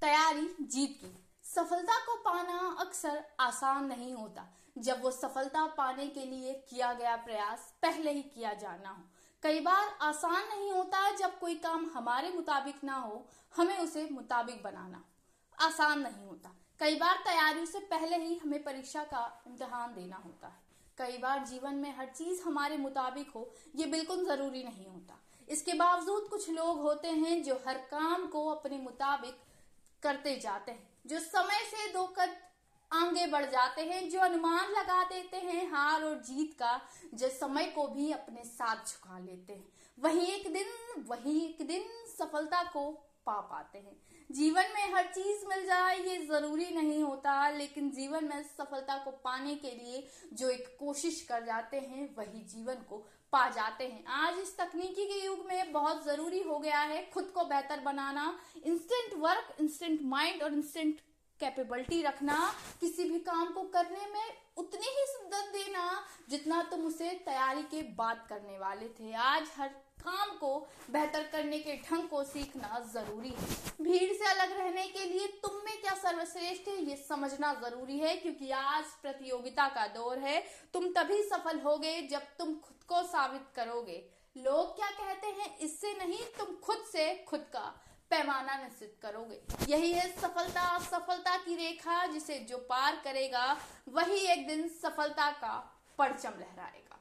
तैयारी जीत की। सफलता को पाना अक्सर आसान नहीं होता। जब वो सफलता पाने के लिए किया गया प्रयास पहले ही किया जाना हो। कई बार आसान नहीं होता जब कोई काम हमारे मुताबिक ना हो, हमें उसे मुताबिक बनाना। आसान नहीं होता। कई बार तैयारी से पहले ही हमें परीक्षा का इम्तहान देना होता है। कई बार जीवन में हर चीज़ हमारे मुताबिक हो, ये बिल्कुल ज़रूरी नहीं होता। इसके बावजूद कुछ लोग होते हैं जो हर काम को अपने मुताबिक करते जाते हैं। जो समय से दो कद आगे बढ़ जाते हैं, जो अनुमान लगा देते हैं हार और जीत का, जो समय को भी अपने साथ झुका लेते हैं। वही एक दिन, वही एक दिन सफलता को पा पाते हैं। जीवन में हर चीज़ मिल जाए, ये ज़रूरी नहीं होता, लेकिन जीवन में सफलता को पाने के लिए जो एक कोशिश कर जाते हैं, वही जीवन को पा जाते हैं। आज इस तकनीकी के युग में बहुत ज़रूरी हो गया है खुद को बेहतर बनाना इंस्टेंट वर्क इंस्टेंट माइंड और इंस्टेंट कैपेबिलिटी रखना, किसी भी काम को करने में उतनी ही शिद्दत देना जितना तुम उसे तैयारी के बाद करने वाले थे, आज हर काम को बेहतर करने के ढंग को सीखना ज़रूरी है। भीड़ से अलग रहने के लिए तुम में क्या सर्वश्रेष्ठ है, ये समझना ज़रूरी है, क्योंकि आज प्रतियोगिता का दौर है। तुम तभी सफल होगे जब तुम खुद को साबित करोगे। लोग क्या कहते हैं, इससे नहीं, तुम खुद से खुद का पैमाना निश्चित करोगे। यही है सफलता सफलता की रेखा, जिसे जो पार करेगा, वही एक दिन सफलता का परचम लहराएगा।